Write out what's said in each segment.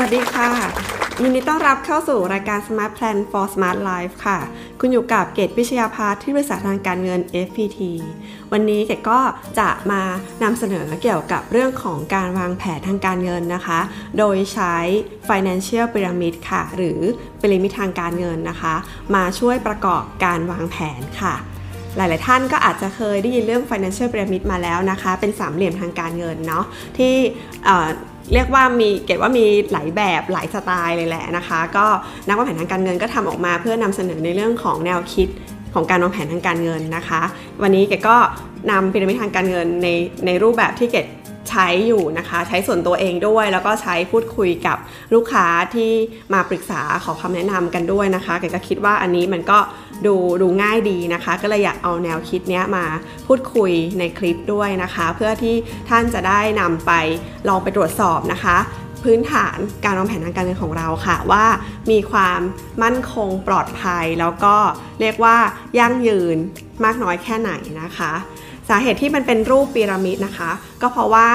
วัสดีค่ะ ยินดีต้อนรับเข้าสู่รายการ Smart Plan for Smart Life ค่ะ คุณอยู่กับเกตพิชยาพาที่บริษัททางการเงิน FPT วันนี้เกตก็จะมานำเสนอเกี่ยวกับเรื่องของการวางแผนทางการเงินนะคะ โดยใช้ Financial Pyramid ค่ะ หรือพีระมิดทางการเงินนะคะ มาช่วยประกอบการวางแผนค่ะหลาย ๆ ท่านก็อาจจะเคยได้ยินเรื่อง financial pyramid มาแล้วนะคะ เป็นสามเหลี่ยมทางการเงินเนาะที่ เรียกว่ามีเกตว่ามีหลายแบบหลายสไตล์เลยแหละนะคะ ก็นักวางแผนทางการเงินก็ทำออกมาเพื่อนำเสนอในเรื่องของแนวคิดของการวางแผนทางการเงินนะคะ วันนี้เกดก็นำพีระมิดทางการเงินในในรูปแบบที่เกด ใช้อยู่นะคะ ใช้ส่วนตัวเองด้วย แล้วก็ใช้พูดคุยกับลูกค้าที่มาปรึกษาขอคำแนะนำกันด้วยนะคะเกดก็คิดว่าอันนี้มันก็ดูดูง่ายดีนะคะ ก็เลยอยากเอาแนวคิดนี้มาพูดคุยในคลิปด้วยนะคะ เพื่อที่ท่านจะได้นำไปลองไปตรวจสอบนะคะพื้นฐานการวางแผนทางการเงินของเราค่ะว่ามีความมั่นคงปลอดภัย แล้วก็เรียกว่ายั่งยืนมากน้อยแค่ไหนนะคะ สาเหตุที่มันเป็นรูปพีระมิดนะคะ ก็เพราะว่า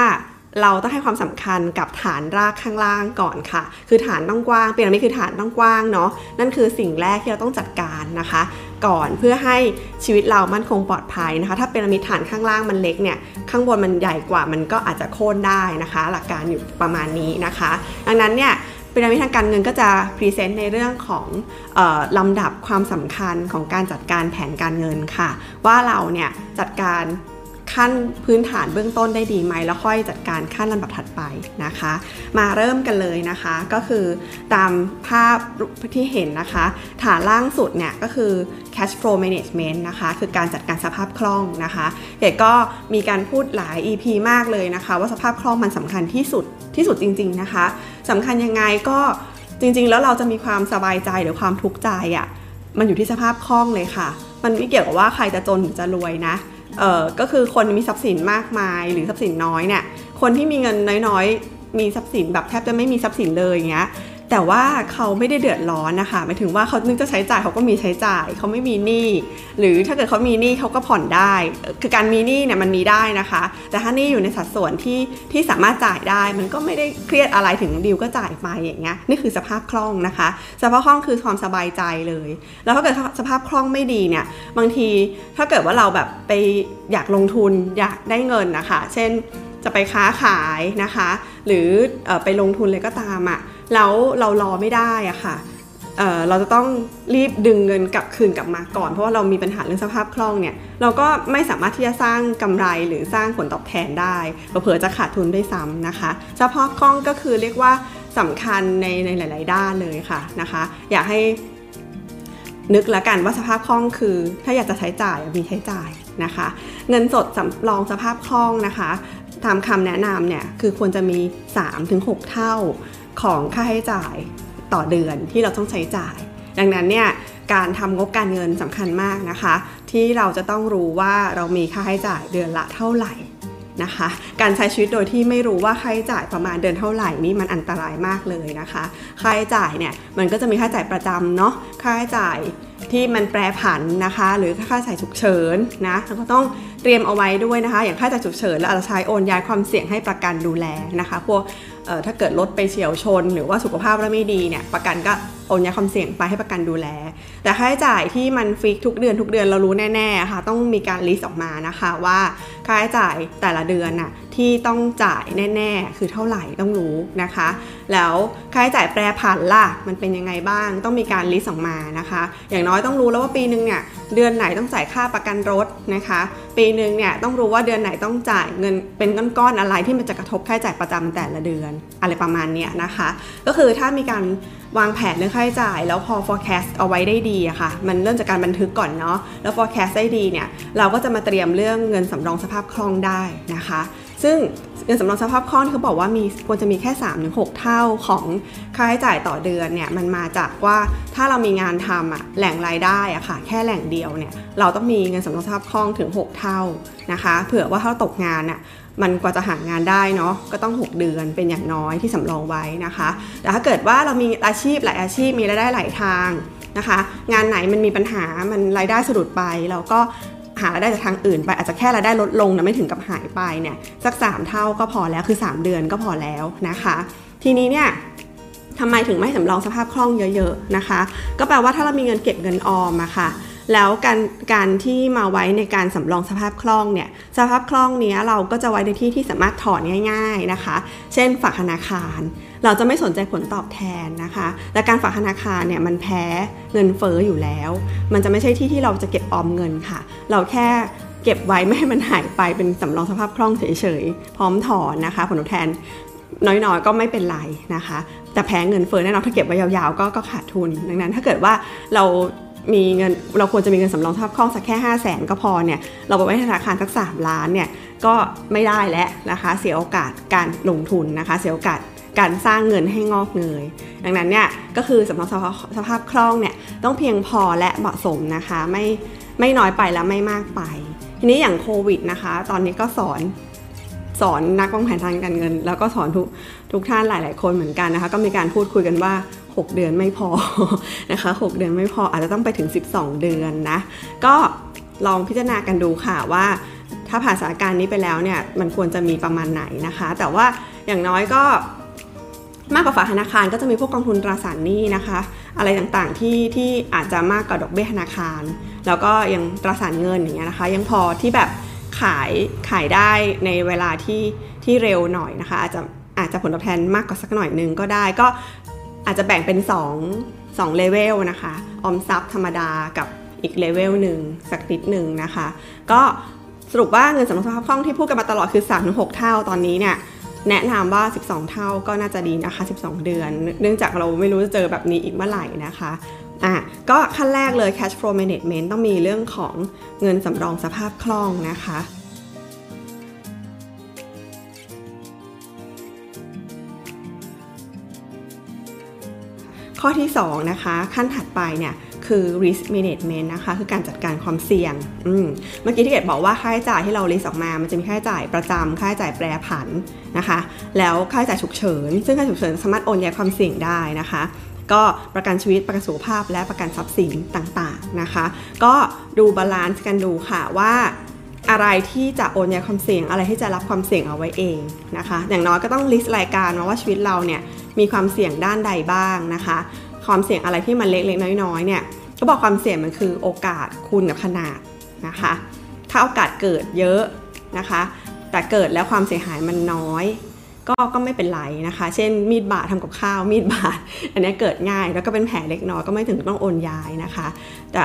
เราต้องให้ความสำคัญกับฐานรากข้างล่างก่อนค่ะ คือฐานต้องกว้างพีระมิดคือฐานต้องกว้างเนาะ นั่นคือสิ่งแรกที่เราต้องจัดการนะคะ ก่อนเพื่อให้ชีวิตเรามั่นคงปลอดภัยนะคะ ถ้าพีระมิดฐานข้างล่างมันเล็กเนี่ย ข้างบนมันใหญ่กว่ามันก็อาจจะโค่นได้นะคะ หลักการอยู่ประมาณนี้นะคะ ดังนั้นเนี่ย พีระมิดทางการเงินก็จะพรีเซนต์ในเรื่องของออลำดับความสำคัญของการจัดการแผนการเงินค่ะ ว่าเราเนี่ยจัดการขั้นพื้นฐานเบื้องต้นได้ดีไหม แล้วค่อยจัดการขั้นลำดับถัดไปนะคะ มาเริ่มกันเลยนะคะ ก็คือตามภาพที่เห็นนะคะ ฐานล่างสุดเนี่ยก็คือ cash flow management นะคะ คือการจัดการสภาพคล่องนะคะเด็กก็มีการพูดหลาย EP มากเลยนะคะ ว่าสภาพคล่องมันสำคัญที่สุดที่สุดจริง ๆนะคะ สำคัญยังไงก็จริง ๆ แล้วเราจะมีความสบายใจหรือความทุกข์ใจอะ่ะมันอยู่ที่สภาพคล่องเลยค่ะ มันไม่เกี่ยวกับว่าใครจะจนหรือจะรวยนะเออก็คือคนมีทรัพย์สินมากมายหรือทรัพย์สินน้อยเนี่ยคนที่มีเงินน้อยๆ มีทรัพย์สินแบบแทบจะไม่มีทรัพย์สินเลยอย่างเงี้ย แต่ว่าเขาไม่ได้เดือดร้อนนะคะหมายถึงว่าเขานึกจะใช้จ่ายเขาก็มีใช้จ่าย เขาไม่มีหนี้หรือถ้าเกิดเขามีหนี้เขาก็ผ่อนได้ คือการมีหนี้เนี่ยมันมีได้นะคะ แต่ถ้าหนี้อยู่ในสัดส่วนที่ที่สามารถจ่ายได้ มันก็ไม่ได้เครียดอะไรถึงดิวก็จ่ายไปอย่างเงี้ยนี่คือสภาพคล่องนะคะสภาพคล่องคือความสบายใจเลย แล้วถ้าเกิดสภาพคล่องไม่ดีเนี่ยบางทีถ้าเกิดว่าเราแบบไปอยากลงทุนอยากได้เงินนะคะ เช่นจะไปค้าขายนะคะ หรืออไปลงทุนเลยก็ตามอะ่ะ แล้วเรารอไม่ได้อะค่ะเเราจะต้องรีบดึงเงินกลับคืนกลับมาก่อน เพราะว่าเรามีปัญหาเรื่องสภาพคล่องเนี่ยเราก็ไม่สามารถที่จะสร้างกำไรหรือสร้างผลตอบแทนได้เผื่อจะขาดทุนด้วยซ้ำนะคะสภาพคล่องก็คือเรียกว่าสำคัญในในหลาย ๆ ด้านเลยค่ะนะคะ อยากให้นึกแล้วกันว่าสภาพคล่องคือ ถ้าอยากจะใช้จ่ายมีใช้จ่ายนะคะ เงินสดสำรองสภาพคล่องนะคะตามคำแนะนำเนี่ยคือควรจะมี 3-6 เท่า ของค่าใช้จ่ายต่อเดือนที่เราต้องใช้จ่าย ดังนั้นเนี่ยการทำงบการเงินสำคัญมากนะคะ ที่เราจะต้องรู้ว่าเรามีค่าใช้จ่ายเดือนละเท่าไหร่นะคะ การใช้ชีวิตโดยที่ไม่รู้ว่าค่าใช้จ่ายประมาณเดือนเท่าไหร่นี่มันอันตรายมากเลยนะคะค่าใช้จ่ายเนี่ยมันก็จะมีค่าใช้จ่ายประจำเนาะค่าใช้จ่ายที่มันแปรผันนะคะ หรือค่าใช้จ่ายฉุกเฉินนะเราก็ต้องเตรียมเอาไว้ด้วยนะคะ อย่างค่าใช้จ่ายฉุกเฉินแล้วอาจจะใช้โอนย้ายความเสี่ยงให้ประกันดูแลนะคะ พวก ถ้าเกิดรถไปเฉียวชน หรือว่าสุขภาพเราไม่ดีเนี่ยประกันก็ โอนย้ายความเสี่ยงไปให้ประกันดูแล แต่ค่าใช้จ่ายที่มัน fix ทุกเดือนทุกเดือนเรารู้แน่ๆค่ะ ต้องมีการ list ออกมานะคะว่าค่าใช้จ่ายแต่ละเดือนน่ะที่ต้องจ่ายแน่ๆ คือเท่าไหร่ต้องรู้นะคะ แล้วค่าใช้จ่ายแปรผันล่ะมันเป็นยังไงบ้าง ต้องมีการลิสต์ออกมานะคะ อย่างน้อยต้องรู้แล้วว่าปีหนึ่งเนี่ยเดือนไหนต้องจ่ายค่าประกันรถนะคะ ปีหนึ่งเนี่ยต้องรู้ว่าเดือนไหนต้องจ่ายเงินเป็นก้อนๆอะไรที่มันจะกระทบค่าใช้จ่ายประจำแต่ละเดือน อะไรประมาณนี้นะคะ ก็คือถ้ามีการ วางแผนเรื่องค่าใช้จ่าย แล้วพอ forecast เอาไว้ได้ดีอะคะ่ะ มันเริ่มจากการบันทึกก่อนเนาะแล้ว forecast ได้ดีเนี่ยเราก็จะมาเตรียมเรื่องเงินสำรองสภาพคล่องได้นะคะ ซึ่งเงินสำรองสภาพคล่องที่เขาบอกว่ามีควรจะมีแค่ 3-6 เท่าของค่าใช้จ่ายต่อเดือนเนี่ยมันมาจากว่าถ้าเรามีงานทำอะแหล่งรายได้อะค่ะ แค่แหล่งเดียวเนี่ยเราต้องมีเงินสำรองสภาพคล่องถึง 6 เท่านะคะ เผื่อว่าถ้าตกงานอะ มันกว่าจะหางานได้เนาะก็ต้อง 6 เดือนเป็นอย่างน้อยที่สำรองไว้นะคะ แต่ถ้าเกิดว่าเรามีอาชีพหลายอาชีพมีรายได้หลายทางนะคะ งานไหนมันมีปัญหามันรายได้สะดุดไปเราก็หารายได้จากทางอื่นไปอาจจะแค่รายได้ลดลงนะไม่ถึงกับหายไปเนี่ยสัก 3 เท่าก็พอแล้วคือ 3 เดือนก็พอแล้วนะคะ ทีนี้เนี่ยทำไมถึงไม่สำรองสภาพคล่องเยอะ ๆนะคะ ก็แปลว่าถ้าเรามีเงินเก็บเงินออมอะค่ะ แล้วการการที่มาไว้ในการสำรองสภาพคล่องเนี่ยสภาพคล่องนี้เราก็จะไว้ในที่ที่สามารถถอนง่าย ๆนะคะ เช่นฝากธนาคาร เราจะไม่สนใจผลตอบแทนนะคะแต่การฝากธนาคารเนี่ยมันแพ้เงินเฟอ้ออยู่แล้ว มันจะไม่ใช่ที่ที่เราจะเก็บออมเงินค่ะ เราแค่เก็บไว้ไม่ให้มันหายไปเป็นสำรองสภาพคล่องเฉยๆพร้อมถอนนะคะ ผลตอบแทนน้อยๆ ก็ไม่เป็นไรนะคะ แต่แพ้เงินเฟ้อแน่นอนถ้าเก็บไว้ยาวๆ ก็ก็ขาดทุน ดังนั้นถ้าเกิดว่าเรา มีเงินเราควรจะมีเงินสำรองสภาพคล่องสักแค่ 5 0 0แสนก็พอเนี่ยเราไปไว้ธนาคารสัก 3 ล้านเนี่ยก็ไม่ได้แล้วนะคะเสียโอกาสการลงทุนนะคะเสียโอกาสการสร้างเงินให้งอกเงย ดังนั้นเนี่ยก็คือสำรองสภาพคล่องเนี่ยต้องเพียงพอและเหมาะสมนะคะไม่ไม่น้อยไปและไม่มากไป ทีนี้อย่างโควิดนะคะ ตอนนี้ก็สอนสอนนักวางแผนทางการเงิน แล้วก็สอนทุกทุกท่านหลาย ๆ คนเหมือนกันนะคะ ก็มีการพูดคุยกันว่า 6 เดือนไม่พอนะคะ 6 เดือนไม่พออาจจะต้องไปถึง 12 เดือนนะ ก็ลองพิจารณากันดูค่ะว่า ถ้าผ่านสถานการณ์นี้ไปแล้วเนี่ยมันควรจะมีประมาณไหนนะคะ แต่ว่าอย่างน้อยก็มากกว่าฝากธนาคารก็จะมีพวกกองทุนตราสารหนี้นะคะ อะไรต่างๆที่ที่อาจจะมากกว่าดอกเบี้ยธนาคาร แล้วก็ยังตราสารเงินอย่างเงี้ยนะคะ ยังพอที่แบบขายขายได้ในเวลาที่ที่เร็วหน่อยนะคะ อาจจะอาจจะผลตอบแทนมากกว่าสักหน่อยนึงก็ได้ก็ อาจจะแบ่งเป็น2 2เลเวลนะคะ ออมทรัพย์ธรรมดากับอีกเลเวลหนึ่งสักนิดหนึ่งนะคะ ก็สรุปว่าเงินสำรองสภาพคล่องที่พูดกันมาตลอดคือ 3-6 เท่าตอนนี้เนี่ยแนะนำว่า 12 เท่าก็น่าจะดีนะคะ 12 เดือน เนื่องจากเราไม่รู้จะเจอแบบนี้อีกเมื่อไหร่นะคะอะก็ขั้นแรกเลย cash flow management ต้องมีเรื่องของเงินสำรองสภาพคล่องนะคะ ข้อที่ 2 นะคะ ขั้นถัดไปเนี่ยคือ risk management นะคะ คือการจัดการความเสี่ยงอืมเมื่อกี้ที่เกดบอกว่าค่าใช้จ่ายที่เรา list ออกมา มันจะมีค่าใช้จ่ายประจำค่าใช้จ่ายแปรผันนะคะ แล้วค่าใช้จ่ายฉุกเฉิน ซึ่งค่าฉุกเฉินสามารถโอนย้ายความเสี่ยงได้นะคะ ก็ประกันชีวิตประกันสุขภาพและประกันทรัพย์สินต่างๆนะคะ ก็ดู balance กันดูค่ะว่า อะไรที่จะโอนย้ายความเสี่ยง อะไรที่จะรับความเสี่ยงเอาไว้เองนะคะ อย่างน้อยก็ต้องลิสต์รายการมาว่าชีวิตเราเนี่ยมีความเสี่ยงด้านใดบ้างนะคะ ความเสี่ยงอะไรที่มันเล็กๆน้อยๆเนี่ยก็บอกความเสี่ยงมันคือโอกาสคูณกับขนาดนะคะ ถ้าโอกาสเกิดเยอะนะคะ แต่เกิดแล้วความเสียหายมันน้อย ก็ก็ไม่เป็นไรนะคะ เช่น มีดบาดทำกับข้าวมีดบาดอันนี้เกิดง่ายแล้วก็เป็นแผลเล็กน้อยก็ไม่ถึงต้องโอนย้ายนะคะแต่